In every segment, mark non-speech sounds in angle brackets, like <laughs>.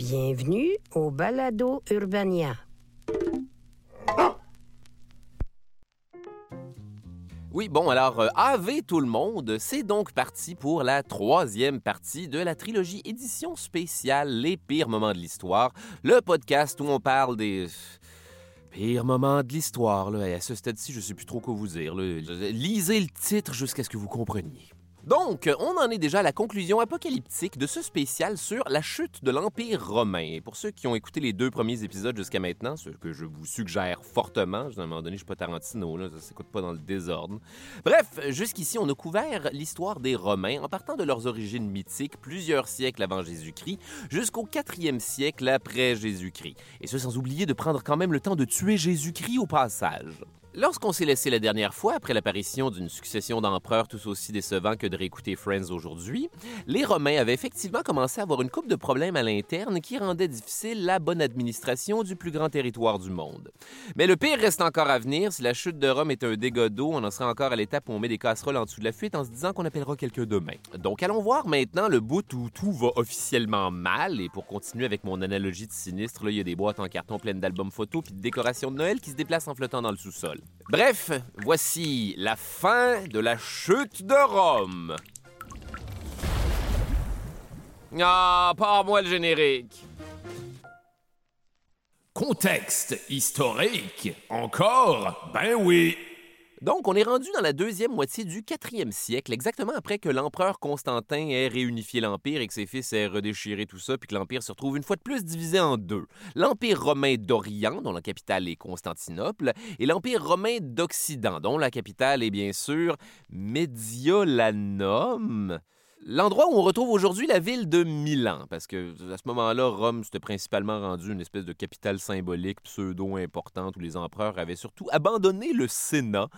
Bienvenue au Balado Urbania. Oui, bon, alors, euh, AV tout le monde, c'est donc parti pour la troisième partie de la trilogie édition spéciale Les pires moments de l'histoire, le podcast où on parle des pires moments de l'histoire. Là. À ce stade-ci, je sais plus trop quoi vous dire. Lisez le titre jusqu'à ce que vous compreniez. Donc, on en est déjà à la conclusion apocalyptique de ce spécial sur la chute de l'Empire romain. Et pour ceux qui ont écouté les deux premiers épisodes jusqu'à maintenant, ce que je vous suggère fortement, à un moment donné, je suis pas Tarantino, là, ça s'écoute pas dans le désordre. Bref, jusqu'ici, on a couvert l'histoire des Romains en partant de leurs origines mythiques, plusieurs siècles avant Jésus-Christ, jusqu'au 4e siècle après Jésus-Christ. Et ce, sans oublier de prendre quand même le temps de tuer Jésus-Christ au passage. Lorsqu'on s'est laissé la dernière fois, après l'apparition d'une succession d'empereurs tout aussi décevants que de réécouter Friends aujourd'hui, les Romains avaient effectivement commencé à avoir une coupe de problèmes à l'interne qui rendaient difficile la bonne administration du plus grand territoire du monde. Mais le pire reste encore à venir. Si la chute de Rome est un dégât d'eau, on en serait encore à l'étape où on met des casseroles en dessous de la fuite en se disant qu'on appellera quelqu'un demain. Donc allons voir maintenant le bout où tout va officiellement mal. Et pour continuer avec mon analogie de sinistre, il y a des boîtes en carton pleines d'albums photos puis de décorations de Noël qui se déplacent en flottant dans le sous-sol. Bref, voici la fin de la chute de Rome. Ah, pas moi le générique. Contexte historique Encore? Ben oui Donc, on est rendu dans la deuxième moitié du 4e siècle, exactement après que l'empereur Constantin ait réunifié l'Empire et que ses fils aient redéchiré tout ça, puis que l'Empire se retrouve une fois de plus divisé en deux. L'Empire romain d'Orient, dont la capitale est Constantinople, et l'Empire romain d'Occident, dont la capitale est bien sûr Mediolanum. L'endroit où on retrouve aujourd'hui la ville de Milan, parce que à ce moment-là, Rome s'était principalement rendu une espèce de capitale symbolique pseudo-importante où les empereurs avaient surtout abandonné le Sénat,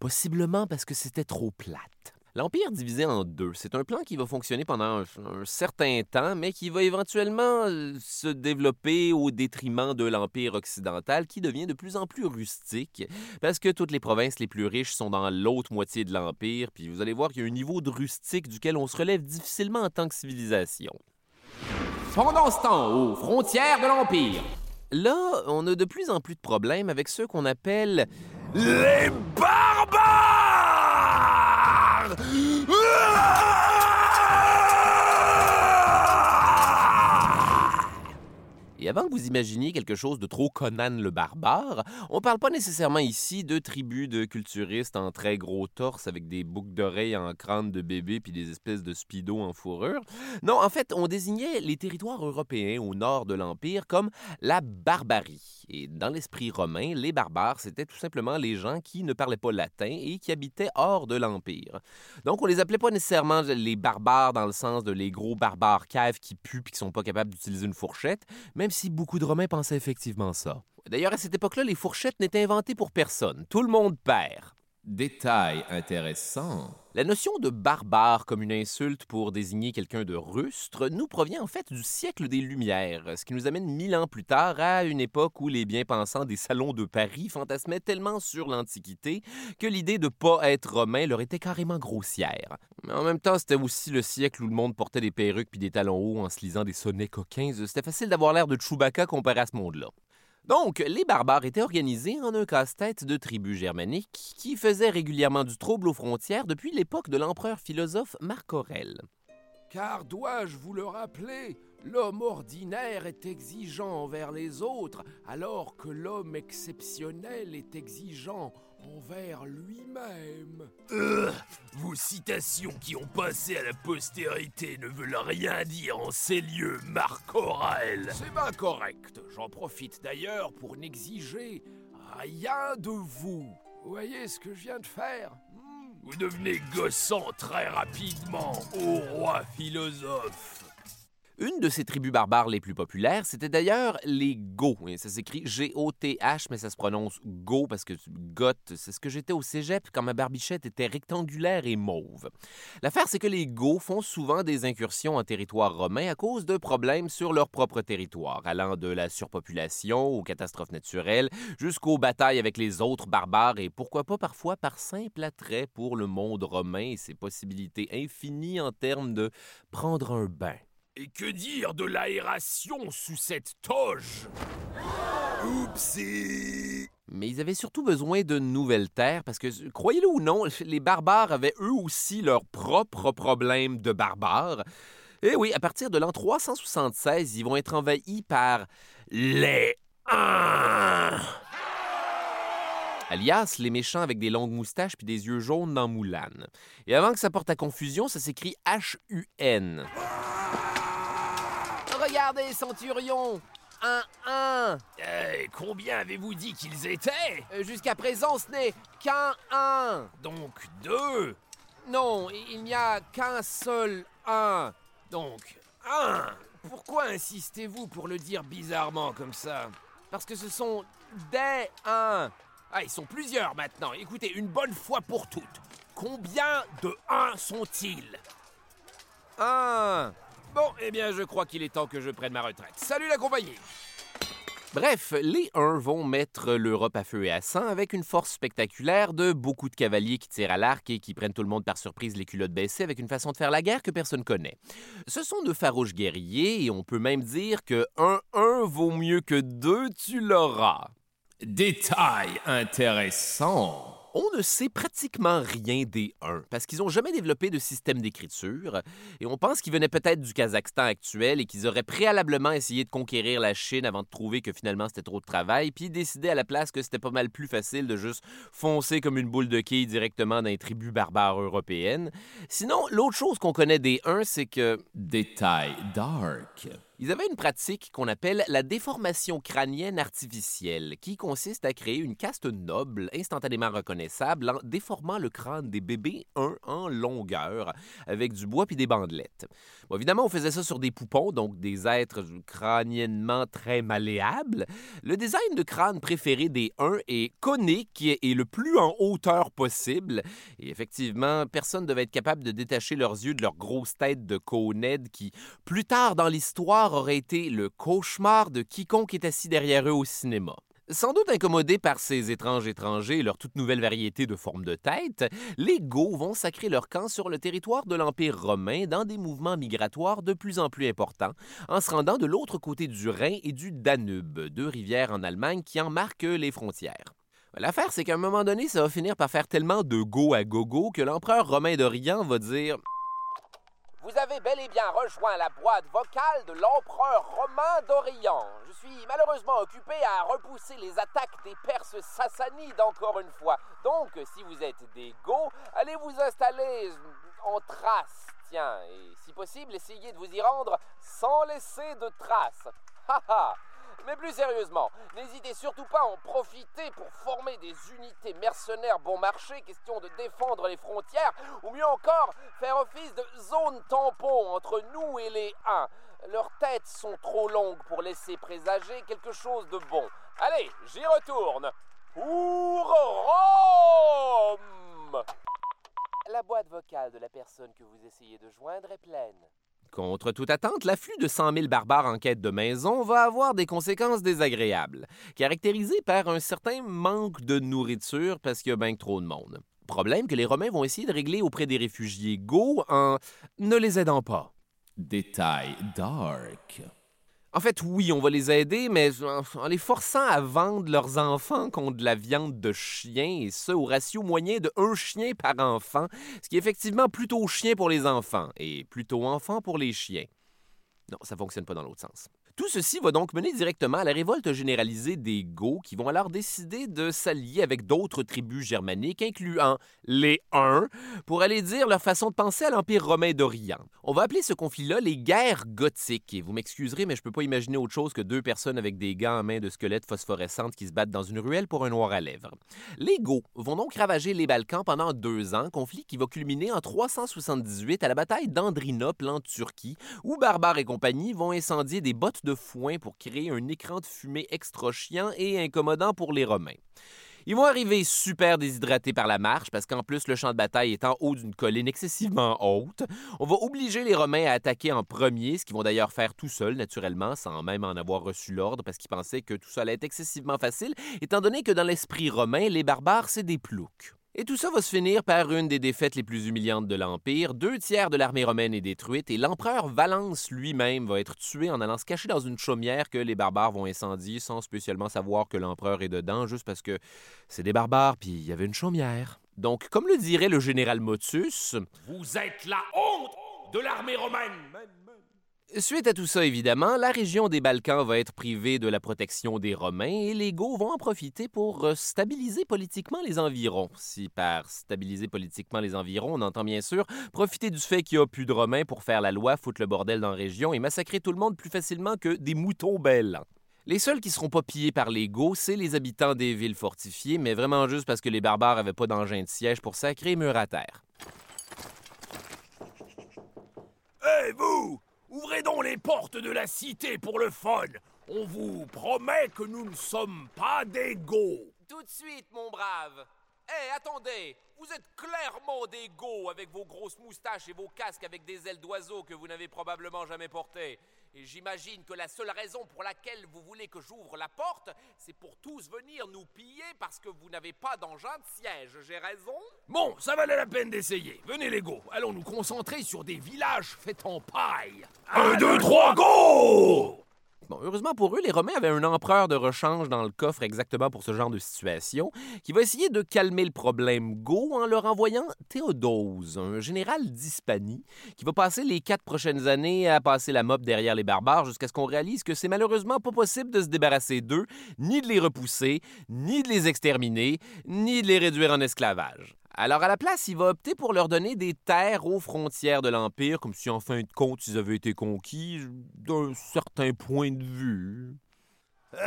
possiblement parce que c'était trop plate. L'Empire divisé en deux, c'est un plan qui va fonctionner pendant un, certain temps, mais qui va éventuellement euh, se développer au détriment de l'Empire occidental, qui devient de plus en plus rustique, parce que toutes les provinces les plus riches sont dans l'autre moitié de l'Empire, puis vous allez voir qu'il y a un niveau de rustique duquel on se relève difficilement en tant que civilisation. Pendant ce temps, aux frontières de l'Empire Là, on a de plus en plus de problèmes avec ceux qu'on appelle Les barbares Et avant que vous imaginiez quelque chose de trop Conan le barbare, on parle pas nécessairement ici de tribus de culturistes en très gros torse avec des boucles d'oreilles en crâne de bébé puis des espèces de speedo en fourrure. Non, en fait, on désignait les territoires européens au nord de l'Empire comme la barbarie. Et dans l'esprit romain, les barbares, c'était tout simplement les gens qui ne parlaient pas latin et qui habitaient hors de l'Empire. Donc, on les appelait pas nécessairement les barbares dans le sens de les gros barbares caves qui puent puis qui sont pas capables d'utiliser une fourchette, même si beaucoup de Romains pensaient effectivement ça. D'ailleurs, à cette époque-là, les fourchettes n'étaient inventées pour personne. Tout le monde perd. Détail intéressant. La notion de barbare comme une insulte pour désigner quelqu'un de rustre nous provient en fait du siècle des Lumières, ce qui nous amène mille ans plus tard à une époque où les bien-pensants des salons de Paris fantasmaient tellement sur l'Antiquité que l'idée de pas être romain leur était carrément grossière. Mais en même temps, c'était aussi le siècle où le monde portait des perruques puis des talons hauts en se lisant des sonnets coquins. C'était facile d'avoir l'air de Chewbacca comparé à ce monde-là. Donc, les barbares étaient organisés en un casse-tête de tribus germaniques qui faisaient régulièrement du trouble aux frontières depuis l'époque de l'empereur philosophe Marc Aurèle. Car dois-je vous le rappeler, l'homme ordinaire est exigeant envers les autres, alors que l'homme exceptionnel est exigeant envers lui-même. Euh, vos citations qui ont passé à la postérité ne veulent rien dire en ces lieux, Marc Aurel. C'est bien correct. J'en profite d'ailleurs pour n'exiger rien de vous. Vous voyez ce que je viens de faire? Hmm Vous devenez gossant très rapidement, ô roi philosophe. Une de ces tribus barbares les plus populaires, c'était d'ailleurs les Go. Ça s'écrit G-O-T-H, mais ça se prononce Go parce que Goth, c'est ce que j'étais au cégep quand ma barbichette était rectangulaire et mauve. L'affaire, c'est que les Go font souvent des incursions en territoire romain à cause de problèmes sur leur propre territoire, allant de la surpopulation aux catastrophes naturelles jusqu'aux batailles avec les autres barbares et pourquoi pas parfois par simple attrait pour le monde romain et ses possibilités infinies en termes de prendre un bain. Et que dire de l'aération sous cette toge? Oupsie mais ils avaient surtout besoin de nouvelles terres parce que, croyez-le ou non, les barbares avaient eux aussi leurs propres problèmes de barbares. Et oui, à partir de l'an 376, ils vont être envahis par les alias les méchants avec des longues moustaches puis des yeux jaunes dans Moulane. Et avant que ça porte à confusion, ça s'écrit H-U-N. Regardez, Centurion. Un, un. Eh, Combien avez-vous dit qu'ils étaient? Euh, Jusqu'à présent, ce n'est qu'un un. Donc deux. Non, il n'y a qu'un seul un. Donc un. Pourquoi insistez-vous pour le dire bizarrement comme ça? Parce que ce sont des un Ah, ils sont plusieurs maintenant. Écoutez, une bonne fois pour toutes. Combien de un sont-ils? Un Bon, eh bien, je crois qu'il est temps que je prenne ma retraite. Salut la compagnie! Bref, les Huns vont mettre l'Europe à feu et à sang avec une force spectaculaire de beaucoup de cavaliers qui tirent à l'arc et qui prennent tout le monde par surprise les culottes baissées avec une façon de faire la guerre que personne connaît. Ce sont de farouches guerriers et on peut même dire que un 1 vaut mieux que deux, tu l'auras. Détail intéressant on ne sait pratiquement rien des Huns parce qu'ils n'ont jamais développé de système d'écriture et on pense qu'ils venaient peut-être du Kazakhstan actuel et qu'ils auraient préalablement essayé de conquérir la Chine avant de trouver que finalement c'était trop de travail puis décider à la place que c'était pas mal plus facile de juste foncer comme une boule de quilles directement dans les tribus barbares européennes. Sinon, l'autre chose qu'on connaît des Huns, c'est que... Détail dark. Ils avaient une pratique qu'on appelle la déformation crânienne artificielle, qui consiste à créer une caste noble instantanément reconnaissable en déformant le crâne des bébés un en longueur, avec du bois puis des bandelettes. évidemment, on faisait ça sur des poupons, donc des êtres crâniennement très malléables. Le design de crâne préféré des uns est conique et le plus en hauteur possible. Et effectivement, personne ne devait être capable de détacher leurs yeux de leur grosse tête de coned qui, plus tard dans l'histoire, aurait été le cauchemar de quiconque est assis derrière eux au cinéma. Sans doute incommodés par ces étranges étrangers et leur toute nouvelle variété de formes de tête, les Goths vont sacrer leur camp sur le territoire de l'Empire romain dans des mouvements migratoires de plus en plus importants, en se rendant de l'autre côté du Rhin et du Danube, deux rivières en Allemagne qui en marquent les frontières. L'affaire, c'est qu'à un moment donné, ça va finir par faire tellement de go à gogo que l'empereur romain d'Orient va dire vous avez bel et bien rejoint la boîte vocale de l'empereur romain d'Orient. Je suis malheureusement occupé à repousser les attaques des Perses sassanides encore une fois. Donc, si vous êtes des Goths, allez vous installer en Thrace, tiens, et si possible, essayez de vous y rendre sans laisser de traces. Haha mais plus sérieusement, n'hésitez surtout pas à en profiter pour former des unités mercenaires bon marché, question de défendre les frontières, ou mieux encore, faire office de zone tampon entre nous et les Huns. Leurs têtes sont trop longues pour laisser présager quelque chose de bon. Allez, j'y retourne. Pour Rome La boîte vocale de la personne que vous essayez de joindre est pleine. Contre toute attente, l'afflux de 100 000 barbares en quête de maison va avoir des conséquences désagréables, caractérisées par un certain manque de nourriture parce qu'il y a bien trop de monde. Problème que les Romains vont essayer de régler auprès des réfugiés Go en ne les aidant pas. Détail dark. En fait, oui, on va les aider, mais en les forçant à vendre leurs enfants contre de la viande de chien, et ce, au ratio moyen de un chien par enfant, ce qui est effectivement plutôt chien pour les enfants et plutôt enfant pour les chiens. Non, ça fonctionne pas dans l'autre sens. Tout ceci va donc mener directement à la révolte généralisée des Goths qui vont alors décider de s'allier avec d'autres tribus germaniques, incluant les Huns, pour aller dire leur façon de penser à l'Empire romain d'Orient. On va appeler ce conflit-là les guerres gothiques. Vous m'excuserez, mais je peux pas imaginer autre chose que deux personnes avec des gants en main de squelettes phosphorescentes qui se battent dans une ruelle pour un noir à lèvres. Les Goths vont donc ravager les Balkans pendant deux ans, conflit qui va culminer en 378 à la bataille d'Andrinople en Turquie, où Barbares et compagnie vont incendier des bottes de foin pour créer un écran de fumée extra chiant et incommodant pour les Romains. Ils vont arriver super déshydratés par la marche parce qu'en plus le champ de bataille est en haut d'une colline excessivement haute. On va obliger les Romains à attaquer en premier, ce qu'ils vont d'ailleurs faire tout seuls naturellement, sans même en avoir reçu l'ordre parce qu'ils pensaient que tout ça allait être excessivement facile, étant donné que dans l'esprit romain, les barbares c'est des ploucs. Et tout ça va se finir par une des défaites les plus humiliantes de l'Empire. Deux tiers de l'armée romaine est détruite et l'empereur Valence lui-même va être tué en allant se cacher dans une chaumière que les barbares vont incendier sans spécialement savoir que l'empereur est dedans, juste parce que c'est des barbares puis il y avait une chaumière. Donc, comme le dirait le général Motus, Vous êtes la honte de l'armée romaine Suite à tout ça, évidemment, la région des Balkans va être privée de la protection des Romains et les Goths vont en profiter pour euh, stabiliser politiquement les environs. Si par stabiliser politiquement les environs, on entend bien sûr profiter du fait qu'il n'y a plus de Romains pour faire la loi, foutre le bordel dans la région et massacrer tout le monde plus facilement que des moutons belles. Les seuls qui seront pas pillés par les Goths, c'est les habitants des villes fortifiées, mais vraiment juste parce que les barbares avaient pas d'engin de siège pour sacrer mur à terre. Hé, vous Ouvrez donc les portes de la cité pour le fun. On vous promet que nous ne sommes pas des Goths. Tout de suite, mon brave. Hé, attendez Vous êtes clairement des Goths avec vos grosses moustaches et vos casques avec des ailes d'oiseau que vous n'avez probablement jamais portés. Et j'imagine que la seule raison pour laquelle vous voulez que j'ouvre la porte, c'est pour tous venir nous piller parce que vous n'avez pas d'engin de siège. J'ai raison? Bon, ça valait la peine d'essayer. Venez les Goths, allons nous concentrer sur des villages faits en paille. Un, deux, trois, go Heureusement pour eux, les Romains avaient un empereur de rechange dans le coffre exactement pour ce genre de situation, qui va essayer de calmer le problème Go en leur envoyant Théodose, un général d'Hispanie, qui va passer les quatre prochaines années à passer la mop derrière les barbares jusqu'à ce qu'on réalise que c'est malheureusement pas possible de se débarrasser d'eux, ni de les repousser, ni de les exterminer, ni de les réduire en esclavage. Alors, à la place, il va opter pour leur donner des terres aux frontières de l'Empire, comme si en fin de compte ils avaient été conquis d'un certain point de vue. <laughs>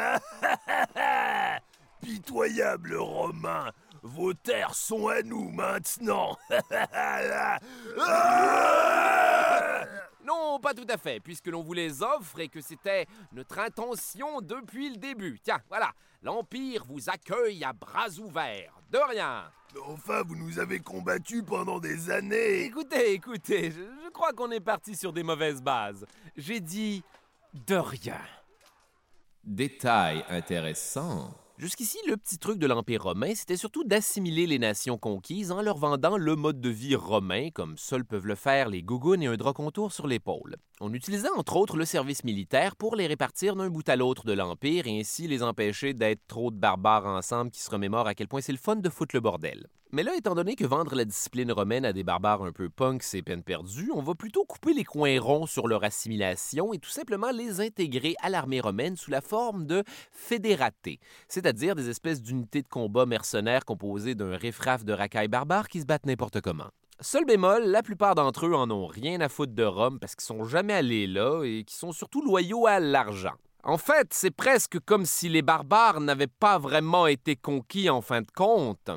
Pitoyable Romain, vos terres sont à nous maintenant. <laughs> Non, pas tout à fait, puisque l'on vous les offre et que c'était notre intention depuis le début. Tiens, voilà, l'Empire vous accueille à bras ouverts. De rien. Enfin, vous nous avez combattus pendant des années. Écoutez, écoutez, je, je crois qu'on est parti sur des mauvaises bases. J'ai dit de rien. Détail intéressant. Jusqu'ici, le petit truc de l'Empire romain, c'était surtout d'assimiler les nations conquises en leur vendant le mode de vie romain, comme seuls peuvent le faire les gougounes et un drap contour sur l'épaule. On utilisait entre autres le service militaire pour les répartir d'un bout à l'autre de l'Empire et ainsi les empêcher d'être trop de barbares ensemble qui se remémorent à quel point c'est le fun de foutre le bordel. Mais là, étant donné que vendre la discipline romaine à des barbares un peu punk, c'est peine perdue, on va plutôt couper les coins ronds sur leur assimilation et tout simplement les intégrer à l'armée romaine sous la forme de fédératés, c'est-à-dire des espèces d'unités de combat mercenaires composées d'un riffraff de racailles barbares qui se battent n'importe comment. Seul bémol, la plupart d'entre eux en ont rien à foutre de Rome parce qu'ils sont jamais allés là et qui sont surtout loyaux à l'argent. En fait, c'est presque comme si les barbares n'avaient pas vraiment été conquis en fin de compte.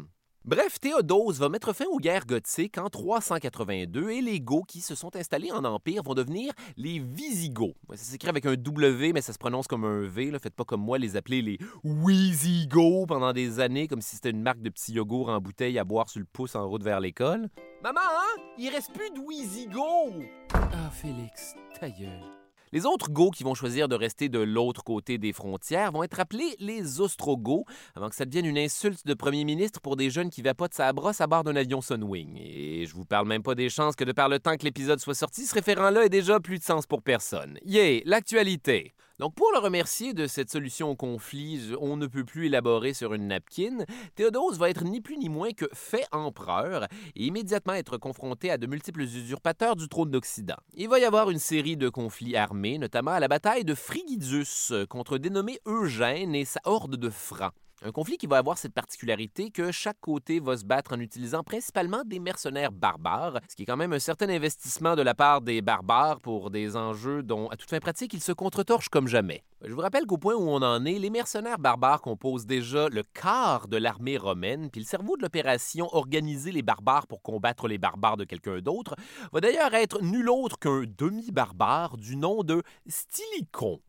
Bref, Théodose va mettre fin aux guerres gothiques en 382 et les Goths qui se sont installés en Empire vont devenir les Visigoths. Ça s'écrit avec un W, mais ça se prononce comme un V. Là. Faites pas comme moi les appeler les Wheezygoths pendant des années, comme si c'était une marque de petits yogourts en bouteille à boire sur le pouce en route vers l'école. Maman, hein? Il reste plus de Wheezygoths! Ah, Félix, ta gueule. Les autres Goths qui vont choisir de rester de l'autre côté des frontières vont être appelés les Ostrogoths, avant que ça devienne une insulte de premier ministre pour des jeunes qui vapotent sa brosse à bord d'un avion Sunwing. Et je vous parle même pas des chances que de par le temps que l'épisode soit sorti, ce référent-là ait déjà plus de sens pour personne. Yeah, l'actualité. Donc, pour le remercier de cette solution au conflit, on ne peut plus élaborer sur une napkin, Théodose va être ni plus ni moins que fait empereur et immédiatement être confronté à de multiples usurpateurs du trône d'Occident. Il va y avoir une série de conflits armés, notamment à la bataille de Frigidus contre dénommé Eugène et sa horde de Francs. Un conflit qui va avoir cette particularité que chaque côté va se battre en utilisant principalement des mercenaires barbares, ce qui est quand même un certain investissement de la part des barbares pour des enjeux dont, à toute fin pratique, ils se contre-torchent comme jamais. Je vous rappelle qu'au point où on en est, les mercenaires barbares composent déjà le quart de l'armée romaine, puis le cerveau de l'opération Organiser les barbares pour combattre les barbares de quelqu'un d'autre va d'ailleurs être nul autre qu'un demi-barbare du nom de Stylicon.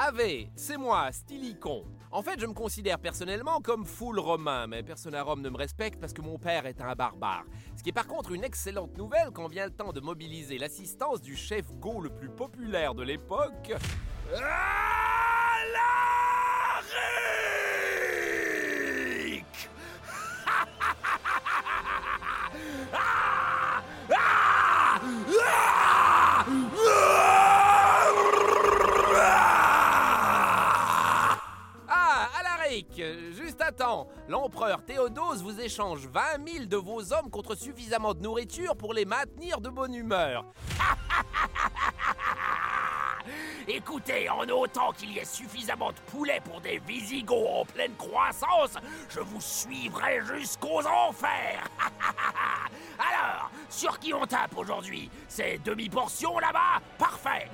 Ave, c'est moi, Stylicon. En fait, je me considère personnellement comme full romain, mais personne à Rome ne me respecte parce que mon père est un barbare. Ce qui est par contre une excellente nouvelle quand vient le temps de mobiliser l'assistance du chef go le plus populaire de l'époque. Alaric <laughs> Ah! Ah! Ah! Ah, Alaric, L'empereur Théodose vous échange 20 000 de vos hommes contre suffisamment de nourriture pour les maintenir de bonne humeur. <laughs> Écoutez, en autant qu'il y ait suffisamment de poulets pour des Visigoths en pleine croissance, je vous suivrai jusqu'aux enfers. <laughs> Alors, sur qui on tape aujourd'hui? C'est demi-portion là-bas? Parfait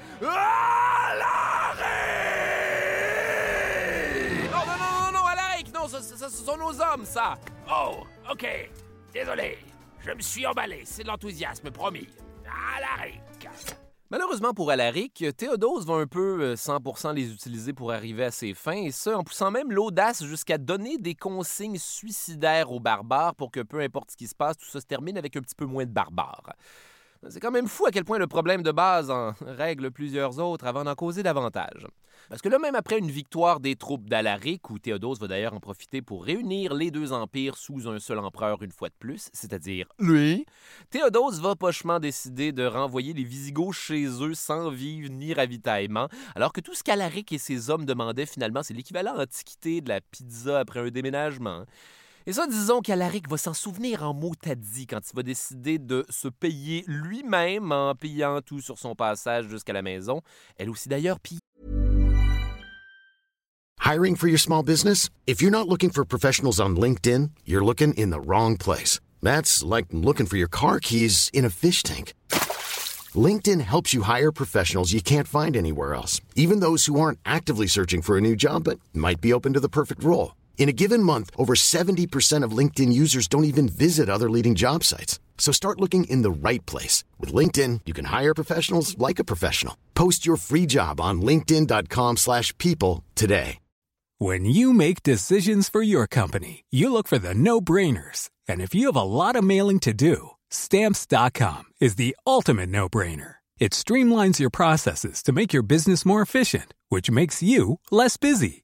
non, non, non, non, Alaric, non, ce, ce- ce sont nos hommes, ça. Oh, ok. Désolé. Je me suis emballé, c'est de l'enthousiasme, promis. Alaric. Malheureusement pour Alaric, Théodose va un peu euh, 100% les utiliser pour arriver à ses fins, et ça en poussant même l'audace jusqu'à donner des consignes suicidaires aux barbares pour que peu importe ce qui se passe, tout ça se termine avec un petit peu moins de barbares. C'est quand même fou à quel point le problème de base en <laughs> règle plusieurs autres avant d'en causer davantage. Parce que là, même après une victoire des troupes d'Alaric, où Théodose va d'ailleurs en profiter pour réunir les deux empires sous un seul empereur une fois de plus, c'est-à-dire lui, Théodose va pochement décider de renvoyer les Visigoths chez eux sans vivre ni ravitaillement, alors que tout ce qu'Alaric et ses hommes demandaient finalement, c'est l'équivalent en antiquité de la pizza après un déménagement. Et ça, disons qu'Alaric va s'en souvenir en mot-à-dit quand il va décider de se payer lui-même en payant tout sur son passage jusqu'à la maison. Elle aussi d'ailleurs, puis Hiring for your small business? If you're not looking for professionals on LinkedIn, you're looking in the wrong place. That's like looking for your car keys in a fish tank. LinkedIn helps you hire professionals you can't find anywhere else, even those who aren't actively searching for a new job but might be open to the perfect role. In a given month, over 70% of LinkedIn users don't even visit other leading job sites. So start looking in the right place. With LinkedIn, you can hire professionals like a professional. Post your free job on linkedin.com/people slash people today. When you make decisions for your company, you look for the no brainers. And if you have a lot of mailing to do, stamps.com is the ultimate no brainer. It streamlines your processes to make your business more efficient, which makes you less busy.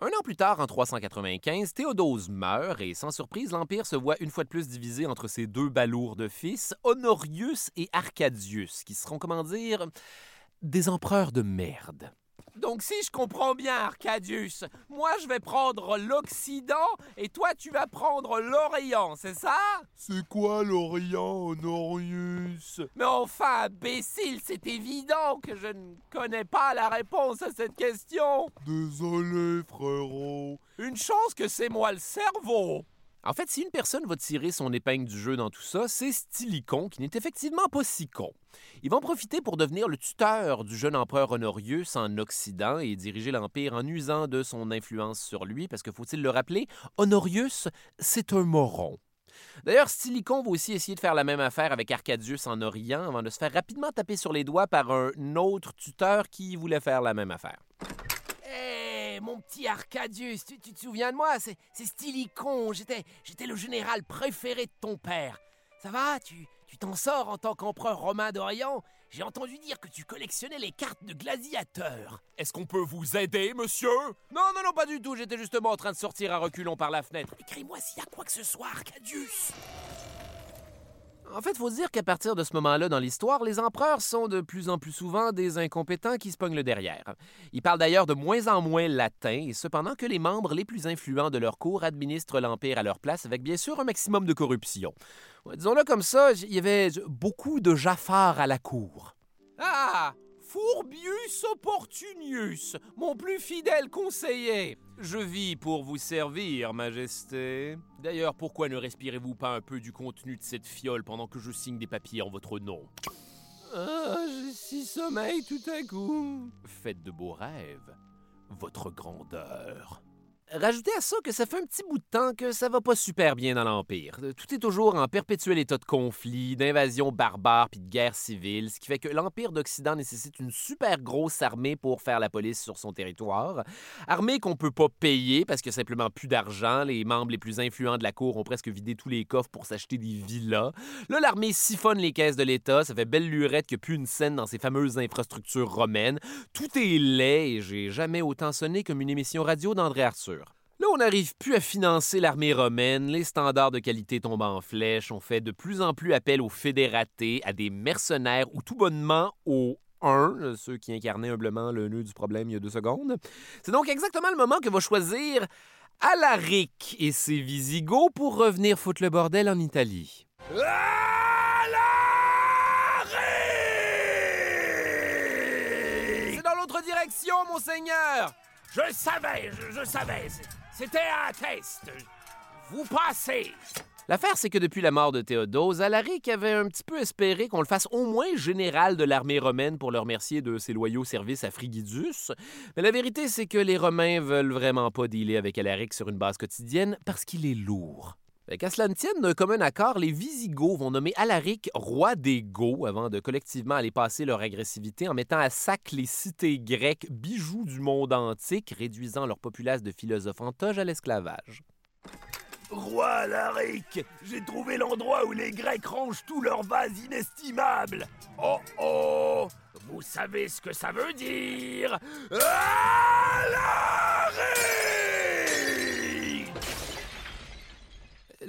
Un an plus tard, en 395, Théodose meurt et sans surprise, l'Empire se voit une fois de plus divisé entre ses deux balourds de fils, Honorius et Arcadius, qui seront, comment dire, des empereurs de merde. Donc, si je comprends bien, Arcadius, moi je vais prendre l'Occident et toi tu vas prendre l'Orient, c'est ça? C'est quoi l'Orient, Honorius? Mais enfin, imbécile, c'est évident que je ne connais pas la réponse à cette question. Désolé, frérot. Une chance que c'est moi le cerveau. En fait, si une personne va tirer son épingle du jeu dans tout ça, c'est Stylicon, qui n'est effectivement pas si con. Il va en profiter pour devenir le tuteur du jeune empereur Honorius en Occident et diriger l'Empire en usant de son influence sur lui, parce que faut-il le rappeler, Honorius, c'est un moron. D'ailleurs, Stylicon va aussi essayer de faire la même affaire avec Arcadius en Orient avant de se faire rapidement taper sur les doigts par un autre tuteur qui voulait faire la même affaire. Hé, mon petit Arcadius, tu, tu te souviens de moi? C'est c'est Stylicon, j'étais j'étais le général préféré de ton père. Ça va? Tu tu t'en sors en tant qu'empereur romain d'Orient? J'ai entendu dire que tu collectionnais les cartes de gladiateurs. Est-ce qu'on peut vous aider, monsieur? Non, non, non, pas du tout. J'étais justement en train de sortir à reculons par la fenêtre. Écris-moi s'il y a quoi que ce soit, Arcadius. En fait, faut dire qu'à partir de ce moment-là dans l'histoire, les empereurs sont de plus en plus souvent des incompétents qui se pognent le derrière. Ils parlent d'ailleurs de moins en moins latin, et cependant que les membres les plus influents de leur cour administrent l'Empire à leur place avec bien sûr un maximum de corruption. Disons-le comme ça, il y avait beaucoup de Jaffar à la cour. Ah Fourbius Opportunius, mon plus fidèle conseiller. Je vis pour vous servir, Majesté. D'ailleurs, pourquoi ne respirez-vous pas un peu du contenu de cette fiole pendant que je signe des papiers en votre nom? Ah, j'ai si sommeil tout à coup. Faites de beaux rêves, votre grandeur. Rajoutez à ça que ça fait un petit bout de temps que ça va pas super bien dans l'Empire. Tout est toujours en perpétuel état de conflit, d'invasion barbare puis de guerre civile, ce qui fait que l'Empire d'Occident nécessite une super grosse armée pour faire la police sur son territoire. Armée qu'on peut pas payer parce a simplement plus d'argent. Les membres les plus influents de la cour ont presque vidé tous les coffres pour s'acheter des villas. Là, l'armée siphonne les caisses de l'État. Ça fait belle lurette a plus une scène dans ces fameuses infrastructures romaines. Tout est laid et j'ai jamais autant sonné comme une émission radio d'André Arthur. Là, on n'arrive plus à financer l'armée romaine, les standards de qualité tombent en flèche, on fait de plus en plus appel aux fédératés, à des mercenaires ou tout bonnement aux 1, ceux qui incarnaient humblement le nœud du problème il y a deux secondes. C'est donc exactement le moment que va choisir Alaric et ses Visigoths pour revenir foutre le bordel en Italie. C'est dans l'autre direction, monseigneur. Je savais, je, savais. C'était un test. Vous passez. L'affaire, c'est que depuis la mort de Théodose, Alaric avait un petit peu espéré qu'on le fasse au moins général de l'armée romaine pour le remercier de ses loyaux services à Frigidus. Mais la vérité, c'est que les Romains veulent vraiment pas dealer avec Alaric sur une base quotidienne parce qu'il est lourd. Qu'à cela d'un commun accord, les Visigoths vont nommer Alaric roi des Goths avant de collectivement aller passer leur agressivité en mettant à sac les cités grecques, bijoux du monde antique, réduisant leur populace de philosophes en toge à l'esclavage. Roi Alaric, j'ai trouvé l'endroit où les Grecs rangent tous leurs vases inestimables. Oh oh Vous savez ce que ça veut dire? Alaric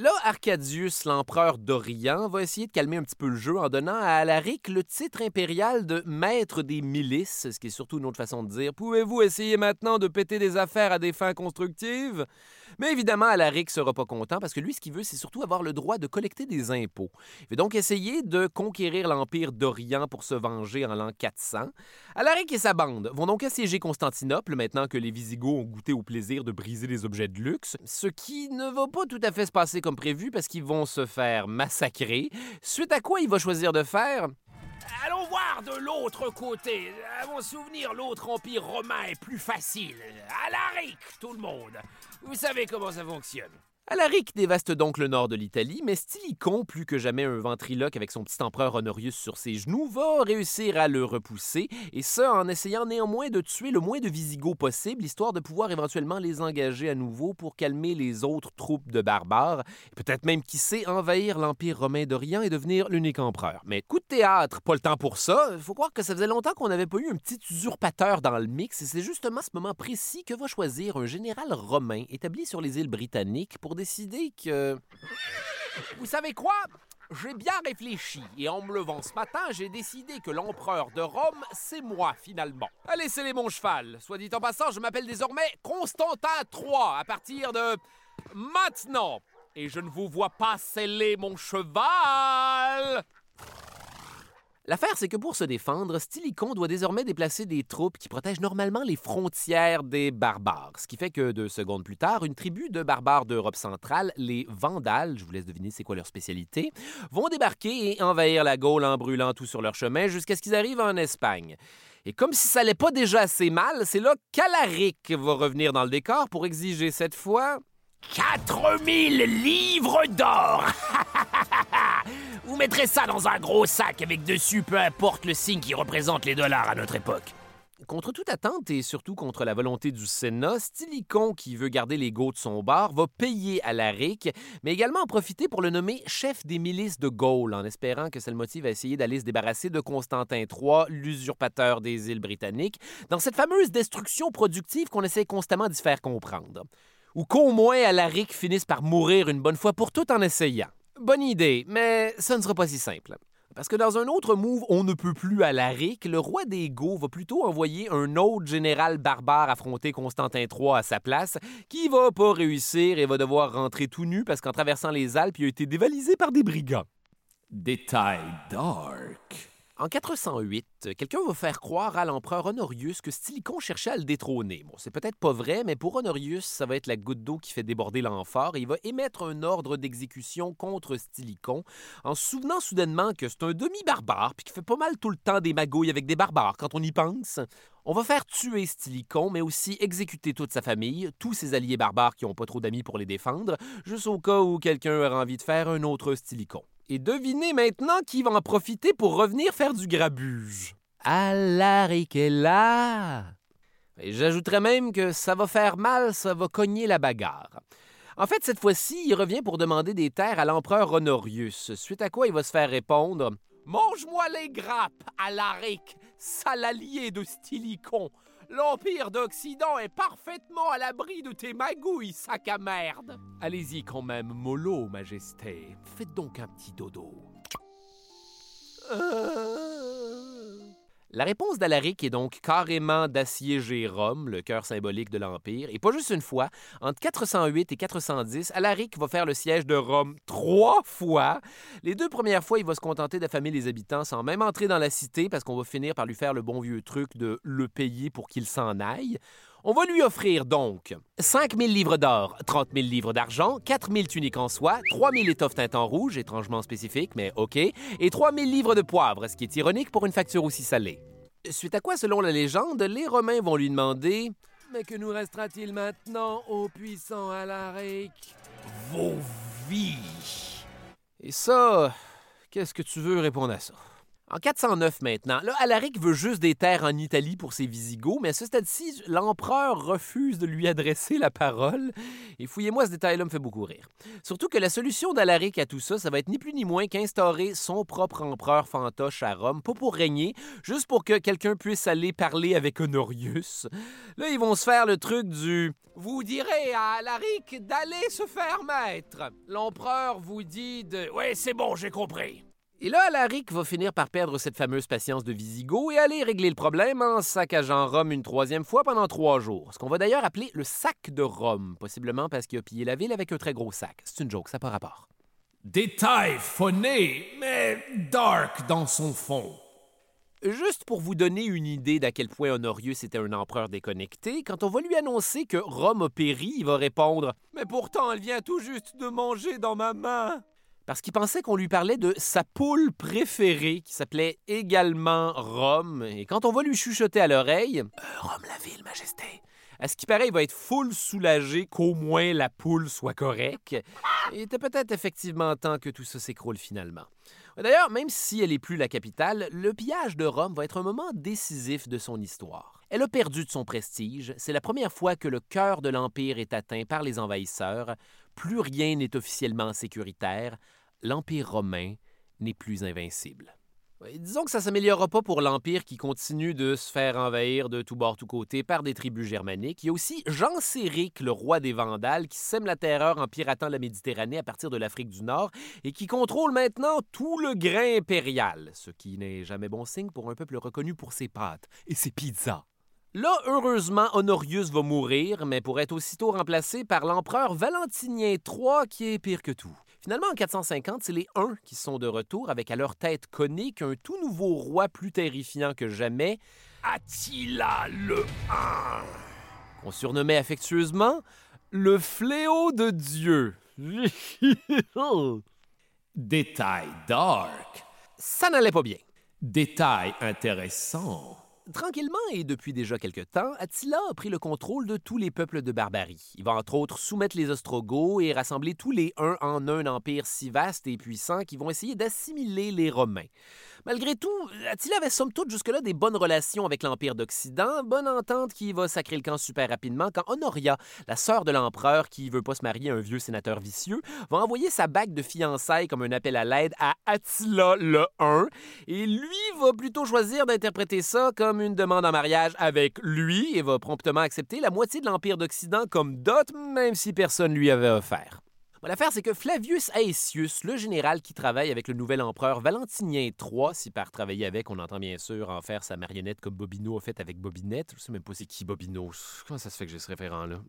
Là, Arcadius, l'empereur d'Orient, va essayer de calmer un petit peu le jeu en donnant à Alaric le titre impérial de maître des milices, ce qui est surtout une autre façon de dire Pouvez-vous essayer maintenant de péter des affaires à des fins constructives? Mais évidemment, Alaric sera pas content parce que lui, ce qu'il veut, c'est surtout avoir le droit de collecter des impôts. Il veut donc essayer de conquérir l'Empire d'Orient pour se venger en l'an 400. Alaric et sa bande vont donc assiéger Constantinople maintenant que les Visigoths ont goûté au plaisir de briser les objets de luxe, ce qui ne va pas tout à fait se passer comme prévu parce qu'ils vont se faire massacrer, suite à quoi il va choisir de faire Allons voir de l'autre côté. À mon souvenir, l'autre empire romain est plus facile. Alaric, tout le monde. Vous savez comment ça fonctionne. Alaric dévaste donc le nord de l'Italie, mais Stylicon, plus que jamais un ventriloque avec son petit empereur Honorius sur ses genoux, va réussir à le repousser, et ce en essayant néanmoins de tuer le moins de Visigoths possible, histoire de pouvoir éventuellement les engager à nouveau pour calmer les autres troupes de barbares, peut-être même, qui sait, envahir l'Empire romain d'Orient et devenir l'unique empereur. Mais coup de théâtre, pas le temps pour ça. Faut croire que ça faisait longtemps qu'on n'avait pas eu un petit usurpateur dans le mix, et c'est justement ce moment précis que va choisir un général romain établi sur les îles britanniques pour décider que... Vous savez quoi? J'ai bien réfléchi et en me levant ce matin, j'ai décidé que l'empereur de Rome, c'est moi finalement. Allez, c'est mon cheval. Soit dit en passant, je m'appelle désormais Constantin III à partir de maintenant. Et je ne vous vois pas sceller mon cheval. L'affaire, c'est que pour se défendre, Stylicon doit désormais déplacer des troupes qui protègent normalement les frontières des barbares. Ce qui fait que deux secondes plus tard, une tribu de barbares d'Europe centrale, les Vandales, je vous laisse deviner c'est quoi leur spécialité, vont débarquer et envahir la Gaule en brûlant tout sur leur chemin jusqu'à ce qu'ils arrivent en Espagne. Et comme si ça allait pas déjà assez mal, c'est là qu'Alaric va revenir dans le décor pour exiger cette fois 4000 livres d'or <laughs> Vous mettrez ça dans un gros sac avec dessus peu importe le signe qui représente les dollars à notre époque. Contre toute attente et surtout contre la volonté du Sénat, Stylicon, qui veut garder les de son bar, va payer Alaric, mais également en profiter pour le nommer chef des milices de Gaule, en espérant que ça le motive à essayer d'aller se débarrasser de Constantin III, l'usurpateur des îles britanniques, dans cette fameuse destruction productive qu'on essaie constamment d'y faire comprendre. Ou qu'au moins Alaric finisse par mourir une bonne fois pour toutes en essayant. Bonne idée, mais ça ne sera pas si simple. Parce que dans un autre move, on ne peut plus à l'Aric, le roi des Goths va plutôt envoyer un autre général barbare affronter Constantin III à sa place, qui va pas réussir et va devoir rentrer tout nu parce qu'en traversant les Alpes, il a été dévalisé par des brigands. Détail dark. En 408, quelqu'un va faire croire à l'empereur Honorius que Stylicon cherchait à le détrôner. Bon, c'est peut-être pas vrai, mais pour Honorius, ça va être la goutte d'eau qui fait déborder l'amphore et il va émettre un ordre d'exécution contre Stylicon en se souvenant soudainement que c'est un demi-barbare puis qui fait pas mal tout le temps des magouilles avec des barbares quand on y pense. On va faire tuer Stylicon, mais aussi exécuter toute sa famille, tous ses alliés barbares qui n'ont pas trop d'amis pour les défendre, juste au cas où quelqu'un aura envie de faire un autre Stylicon. Et devinez maintenant qui va en profiter pour revenir faire du grabuge. Alaric est là! Et j'ajouterais même que ça va faire mal, ça va cogner la bagarre. En fait, cette fois-ci, il revient pour demander des terres à l'empereur Honorius, suite à quoi il va se faire répondre Mange-moi les grappes, Alaric, sale allié de Stylicon. L'Empire d'Occident est parfaitement à l'abri de tes magouilles, sac à merde. Allez-y quand même, mollo, Majesté. Faites donc un petit dodo. Euh... La réponse d'Alaric est donc carrément d'assiéger Rome, le cœur symbolique de l'Empire, et pas juste une fois. Entre 408 et 410, Alaric va faire le siège de Rome trois fois. Les deux premières fois, il va se contenter d'affamer les habitants sans même entrer dans la cité, parce qu'on va finir par lui faire le bon vieux truc de le payer pour qu'il s'en aille. On va lui offrir donc 5 000 livres d'or, 30 000 livres d'argent, 4 000 tuniques en soie, 3 000 étoffes teintes en rouge, étrangement spécifique, mais OK, et 3 000 livres de poivre, ce qui est ironique pour une facture aussi salée. Suite à quoi, selon la légende, les Romains vont lui demander Mais que nous restera-t-il maintenant, ô puissant Alaric Vos vies. Et ça, qu'est-ce que tu veux répondre à ça? En 409 maintenant, là, Alaric veut juste des terres en Italie pour ses Visigoths, mais à ce stade-ci, l'empereur refuse de lui adresser la parole. Et fouillez-moi, ce détail-là me fait beaucoup rire. Surtout que la solution d'Alaric à tout ça, ça va être ni plus ni moins qu'instaurer son propre empereur fantoche à Rome, pas pour régner, juste pour que quelqu'un puisse aller parler avec Honorius. Là, ils vont se faire le truc du vous direz à Alaric d'aller se faire maître. L'empereur vous dit de. Ouais, c'est bon, j'ai compris. Et là, Alaric va finir par perdre cette fameuse patience de Visigoth et aller régler le problème en saccageant Rome une troisième fois pendant trois jours. Ce qu'on va d'ailleurs appeler le sac de Rome, possiblement parce qu'il a pillé la ville avec un très gros sac. C'est une joke, ça n'a pas rapport. Détail phoné, mais dark dans son fond. Juste pour vous donner une idée d'à quel point Honorius était un empereur déconnecté, quand on va lui annoncer que Rome a péri, il va répondre Mais pourtant, elle vient tout juste de manger dans ma main parce qu'il pensait qu'on lui parlait de sa poule préférée, qui s'appelait également Rome. Et quand on va lui chuchoter à l'oreille, euh, Rome la ville, Majesté. À ce qui paraît, il va être full soulagé qu'au moins la poule soit correcte. Il était peut-être effectivement temps que tout ça s'écroule finalement. D'ailleurs, même si elle n'est plus la capitale, le pillage de Rome va être un moment décisif de son histoire. Elle a perdu de son prestige, c'est la première fois que le cœur de l'Empire est atteint par les envahisseurs, plus rien n'est officiellement sécuritaire, l'Empire romain n'est plus invincible. disons que ça ne s'améliorera pas pour l'Empire qui continue de se faire envahir de tous bords, tous côtés par des tribus germaniques. Il y a aussi Jean Séric, le roi des Vandales, qui sème la terreur en piratant la Méditerranée à partir de l'Afrique du Nord et qui contrôle maintenant tout le grain impérial, ce qui n'est jamais bon signe pour un peuple reconnu pour ses pâtes et ses pizzas. Là, heureusement, Honorius va mourir, mais pour être aussitôt remplacé par l'empereur Valentinien III, qui est pire que tout. Finalement, en 450, c'est les Huns qui sont de retour avec à leur tête conique un tout nouveau roi plus terrifiant que jamais, Attila le 1. qu'on surnommait affectueusement le fléau de Dieu. <laughs> Détail dark. Ça n'allait pas bien. Détail intéressant. Tranquillement et depuis déjà quelque temps, Attila a pris le contrôle de tous les peuples de Barbarie. Il va entre autres soumettre les Ostrogoths et rassembler tous les uns en un empire si vaste et puissant qui vont essayer d'assimiler les Romains. Malgré tout, Attila avait somme toute jusque-là des bonnes relations avec l'Empire d'Occident, bonne entente qui va sacrer le camp super rapidement quand Honoria, la sœur de l'empereur qui veut pas se marier à un vieux sénateur vicieux, va envoyer sa bague de fiançailles comme un appel à l'aide à Attila le 1, et lui va plutôt choisir d'interpréter ça comme une demande en mariage avec lui et va promptement accepter la moitié de l'Empire d'Occident comme dot, même si personne lui avait offert. L'affaire, c'est que Flavius Aetius, le général qui travaille avec le nouvel empereur Valentinien III, si par travailler avec, on entend bien sûr en faire sa marionnette comme Bobino a fait avec Bobinette. Je sais même pas c'est qui Bobino. Comment ça se fait que j'ai ce référent-là?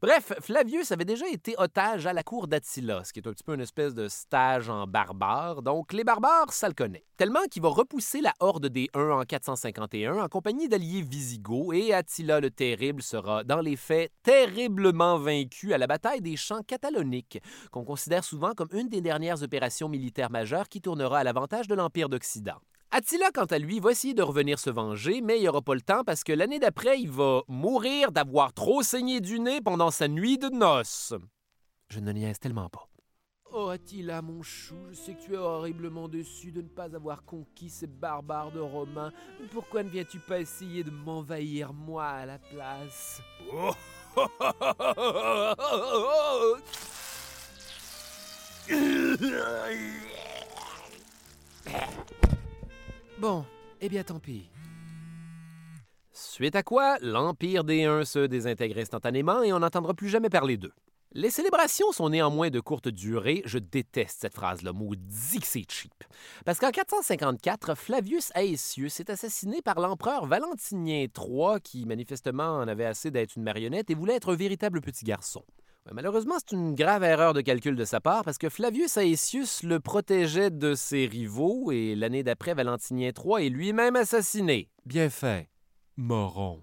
Bref, Flavius avait déjà été otage à la cour d'Attila, ce qui est un petit peu une espèce de stage en barbare. Donc, les barbares, ça le connaît. Tellement qu'il va repousser la horde des Huns en 451 en compagnie d'alliés visigoths et Attila le Terrible sera, dans les faits, terriblement vaincu à la bataille des champs cataloniques, qu'on considère souvent comme une des dernières opérations militaires majeures qui tournera à l'avantage de l'Empire d'Occident. Attila, quant à lui, va essayer de revenir se venger, mais il n'y aura pas le temps parce que l'année d'après, il va mourir d'avoir trop saigné du nez pendant sa nuit de noces. Je ne niaise tellement pas. Oh Attila, mon chou, je sais que tu es horriblement déçu de ne pas avoir conquis ces barbares de Romains. Mais Pourquoi ne viens-tu pas essayer de m'envahir moi à la place? Bon, <laughs> bien tant pis. Suite à quoi, l'Empire des Huns se désintègre instantanément et on n'entendra plus jamais parler d'eux. Les célébrations sont néanmoins de courte durée. Je déteste cette phrase-là, maudit que c'est cheap. Parce qu'en 454, Flavius Aetius est assassiné par l'empereur Valentinien III, qui manifestement en avait assez d'être une marionnette et voulait être un véritable petit garçon. Ouais, Malheureusement, c'est une grave erreur de calcul de sa part parce que Flavius Aetius le protégeait de ses rivaux et l'année d'après, Valentinien III est lui-même assassiné. Bien fait. Moron.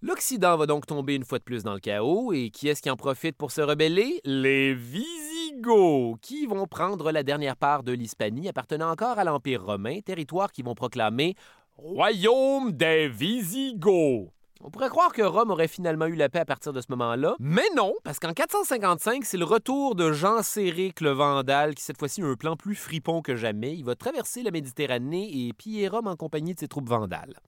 L'Occident va donc tomber une fois de plus dans le chaos, et qui est-ce qui en profite pour se rebeller? Les Visigoths, qui vont prendre la dernière part de l'Hispanie appartenant encore à l'Empire romain, territoire qu'ils vont proclamer Royaume des Visigoths. On pourrait croire que Rome aurait finalement eu la paix à partir de ce moment-là, mais non, parce qu'en 455, c'est le retour de Jean Séric le Vandale, qui cette fois-ci a un plan plus fripon que jamais. Il va traverser la Méditerranée et piller Rome en compagnie de ses troupes vandales.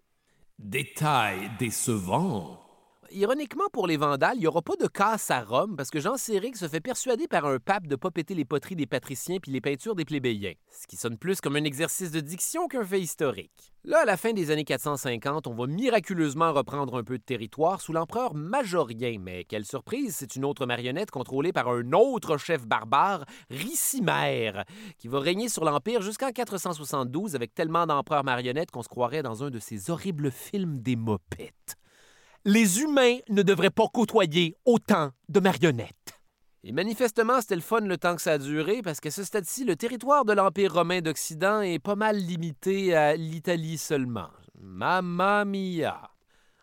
Détail décevant. Ironiquement, pour les Vandales, il n'y aura pas de casse à Rome parce que Jean Séric se fait persuader par un pape de pas péter les poteries des patriciens puis les peintures des plébéiens, ce qui sonne plus comme un exercice de diction qu'un fait historique. Là, à la fin des années 450, on va miraculeusement reprendre un peu de territoire sous l'empereur Majorien, mais quelle surprise, c'est une autre marionnette contrôlée par un autre chef barbare, Ricimère, qui va régner sur l'Empire jusqu'en 472 avec tellement d'empereurs marionnettes qu'on se croirait dans un de ces horribles films des mopettes les humains ne devraient pas côtoyer autant de marionnettes. Et manifestement, c'était le fun le temps que ça a duré, parce qu'à ce stade-ci, le territoire de l'Empire romain d'Occident est pas mal limité à l'Italie seulement. Mamma mia!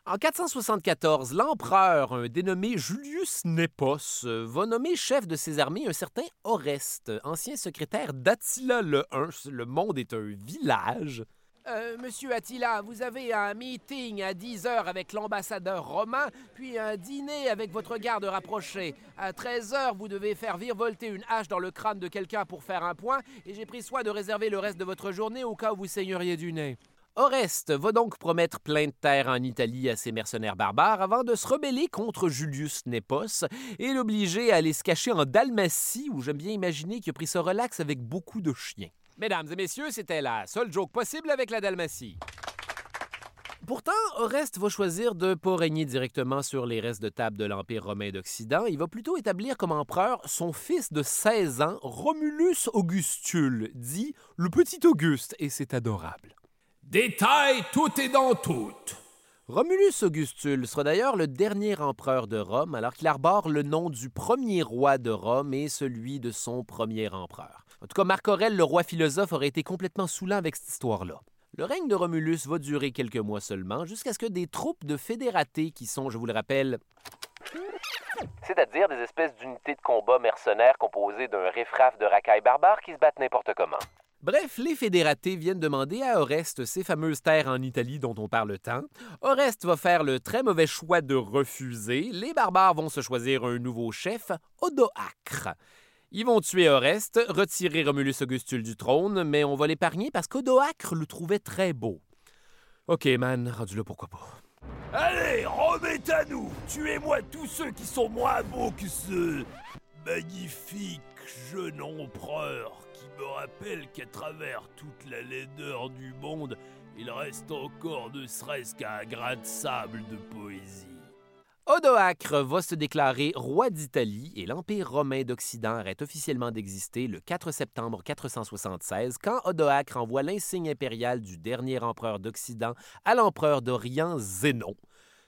En 474, l'empereur, un dénommé Julius Nepos, va nommer chef de ses armées un certain Oreste, ancien secrétaire d'Attila le I. Le monde est un village. Euh, monsieur Attila, vous avez un meeting à 10 heures avec l'ambassadeur romain, puis un dîner avec votre garde rapproché. À 13 heures, vous devez faire virevolter une hache dans le crâne de quelqu'un pour faire un point, et j'ai pris soin de réserver le reste de votre journée au cas où vous saigneriez du nez. Oreste va donc promettre plein de terres en Italie à ses mercenaires barbares avant de se rebeller contre Julius Nepos et l'obliger à aller se cacher en Dalmatie, où j'aime bien imaginer qu'il a pris ce relax avec beaucoup de chiens. Mesdames et messieurs, c'était la seule joke possible avec la Dalmatie. Pourtant, Oreste va choisir de ne pas régner directement sur les restes de table de l'Empire romain d'Occident. Il va plutôt établir comme empereur son fils de 16 ans, Romulus Augustule, dit le petit Auguste, et c'est adorable. Détail tout est dans tout. Romulus Augustule sera d'ailleurs le dernier empereur de Rome, alors qu'il arbore le nom du premier roi de Rome et celui de son premier empereur. En tout cas, Marc Aurèle, le roi philosophe, aurait été complètement saoulant avec cette histoire-là. Le règne de Romulus va durer quelques mois seulement, jusqu'à ce que des troupes de fédératés, qui sont, je vous le rappelle, c'est-à-dire des espèces d'unités de combat mercenaires composées d'un riffraff de racailles barbares qui se battent n'importe comment. Bref, les fédératés viennent demander à Oreste ces fameuses terres en Italie dont on parle tant. Oreste va faire le très mauvais choix de refuser. Les barbares vont se choisir un nouveau chef, Odoacre. Ils vont tuer Oreste, retirer Romulus Augustule du trône, mais on va l'épargner parce qu'Odoacre le trouvait très beau. Ok, man, rendu là, pourquoi pas. Allez, remets à nous Tuez-moi tous ceux qui sont moins beaux que ce magnifique jeune empereur qui me rappelle qu'à travers toute la laideur du monde, il reste encore ne serait-ce qu'un grain de sable de poésie. Odoacre va se déclarer roi d'Italie et l'Empire romain d'Occident arrête officiellement d'exister le 4 septembre 476 quand Odoacre envoie l'insigne impérial du dernier empereur d'Occident à l'empereur d'Orient Zénon.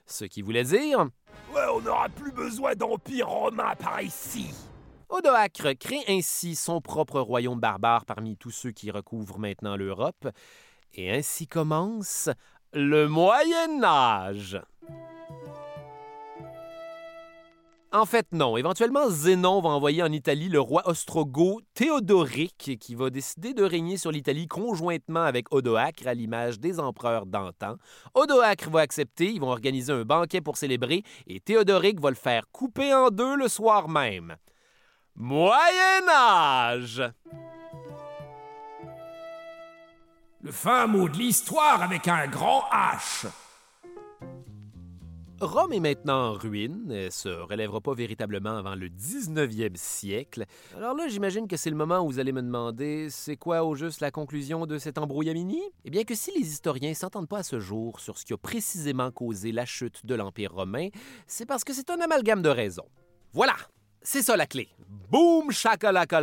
Ce qui voulait dire Ouais, on n'aura plus besoin d'empire romain par ici. Odoacre crée ainsi son propre royaume barbare parmi tous ceux qui recouvrent maintenant l'Europe, et ainsi commence le Moyen Âge. En fait, non. Éventuellement, Zénon va envoyer en Italie le roi ostrogoth Théodoric, qui va décider de régner sur l'Italie conjointement avec Odoacre, à l'image des empereurs d'antan. Odoacre va accepter, ils vont organiser un banquet pour célébrer, et Théodoric va le faire couper en deux le soir même. Moyen Âge! Le fin mot de l'histoire avec un grand H. Rome est maintenant en ruine, elle se relèvera pas véritablement avant le 19e siècle. Alors là, j'imagine que c'est le moment où vous allez me demander c'est quoi au juste la conclusion de cet embrouillamini? Eh bien que si les historiens s'entendent pas à ce jour sur ce qui a précisément causé la chute de l'Empire romain, c'est parce que c'est un amalgame de raisons. Voilà, c'est ça la clé. Boum, chakalaka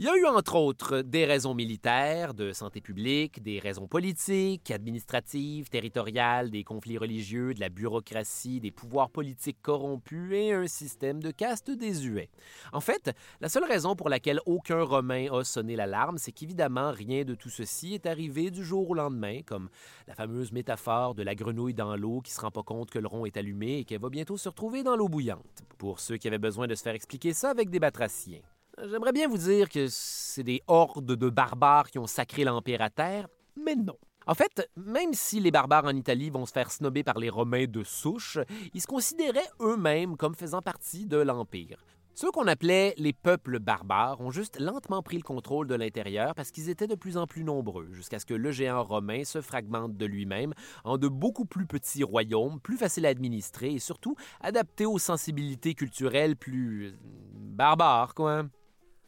il y a eu entre autres des raisons militaires, de santé publique, des raisons politiques, administratives, territoriales, des conflits religieux, de la bureaucratie, des pouvoirs politiques corrompus et un système de caste désuet. En fait, la seule raison pour laquelle aucun Romain a sonné l'alarme, c'est qu'évidemment rien de tout ceci est arrivé du jour au lendemain, comme la fameuse métaphore de la grenouille dans l'eau qui se rend pas compte que le rond est allumé et qu'elle va bientôt se retrouver dans l'eau bouillante. Pour ceux qui avaient besoin de se faire expliquer ça avec des batraciens. J'aimerais bien vous dire que c'est des hordes de barbares qui ont sacré l'Empire à terre, mais non. En fait, même si les barbares en Italie vont se faire snobber par les Romains de souche, ils se considéraient eux-mêmes comme faisant partie de l'Empire. Ceux qu'on appelait les peuples barbares ont juste lentement pris le contrôle de l'intérieur parce qu'ils étaient de plus en plus nombreux, jusqu'à ce que le géant romain se fragmente de lui-même en de beaucoup plus petits royaumes, plus faciles à administrer et surtout adaptés aux sensibilités culturelles plus barbares, quoi.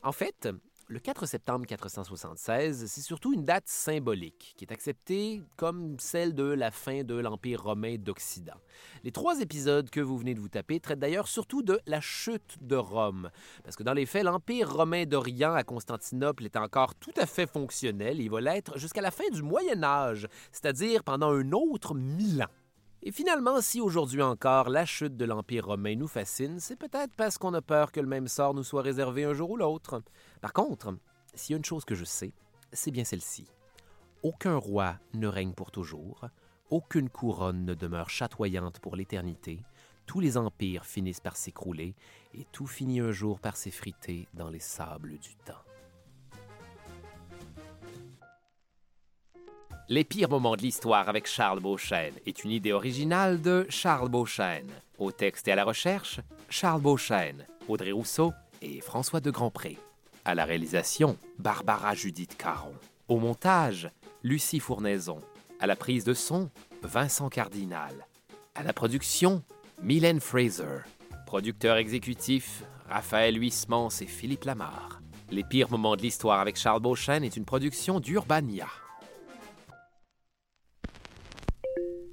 En fait, le 4 septembre 476, c'est surtout une date symbolique qui est acceptée comme celle de la fin de l'Empire romain d'Occident. Les trois épisodes que vous venez de vous taper traitent d'ailleurs surtout de la chute de Rome, parce que dans les faits, l'Empire romain d'Orient à Constantinople est encore tout à fait fonctionnel et il va l'être jusqu'à la fin du Moyen Âge, c'est-à-dire pendant un autre mille ans. Et finalement, si aujourd'hui encore la chute de l'Empire romain nous fascine, c'est peut-être parce qu'on a peur que le même sort nous soit réservé un jour ou l'autre. Par contre, s'il y a une chose que je sais, c'est bien celle-ci. Aucun roi ne règne pour toujours, aucune couronne ne demeure chatoyante pour l'éternité, tous les empires finissent par s'écrouler, et tout finit un jour par s'effriter dans les sables du temps. Les pires moments de l'histoire avec Charles Beauchesne est une idée originale de Charles Beauchesne. Au texte et à la recherche, Charles Beauchesne, Audrey Rousseau et François de Grandpré. À la réalisation, Barbara Judith Caron. Au montage, Lucie Fournaison. À la prise de son, Vincent Cardinal. À la production, Mylène Fraser. Producteur exécutif, Raphaël Huismans et Philippe Lamar. Les pires moments de l'histoire avec Charles Beauchesne est une production d'Urbania.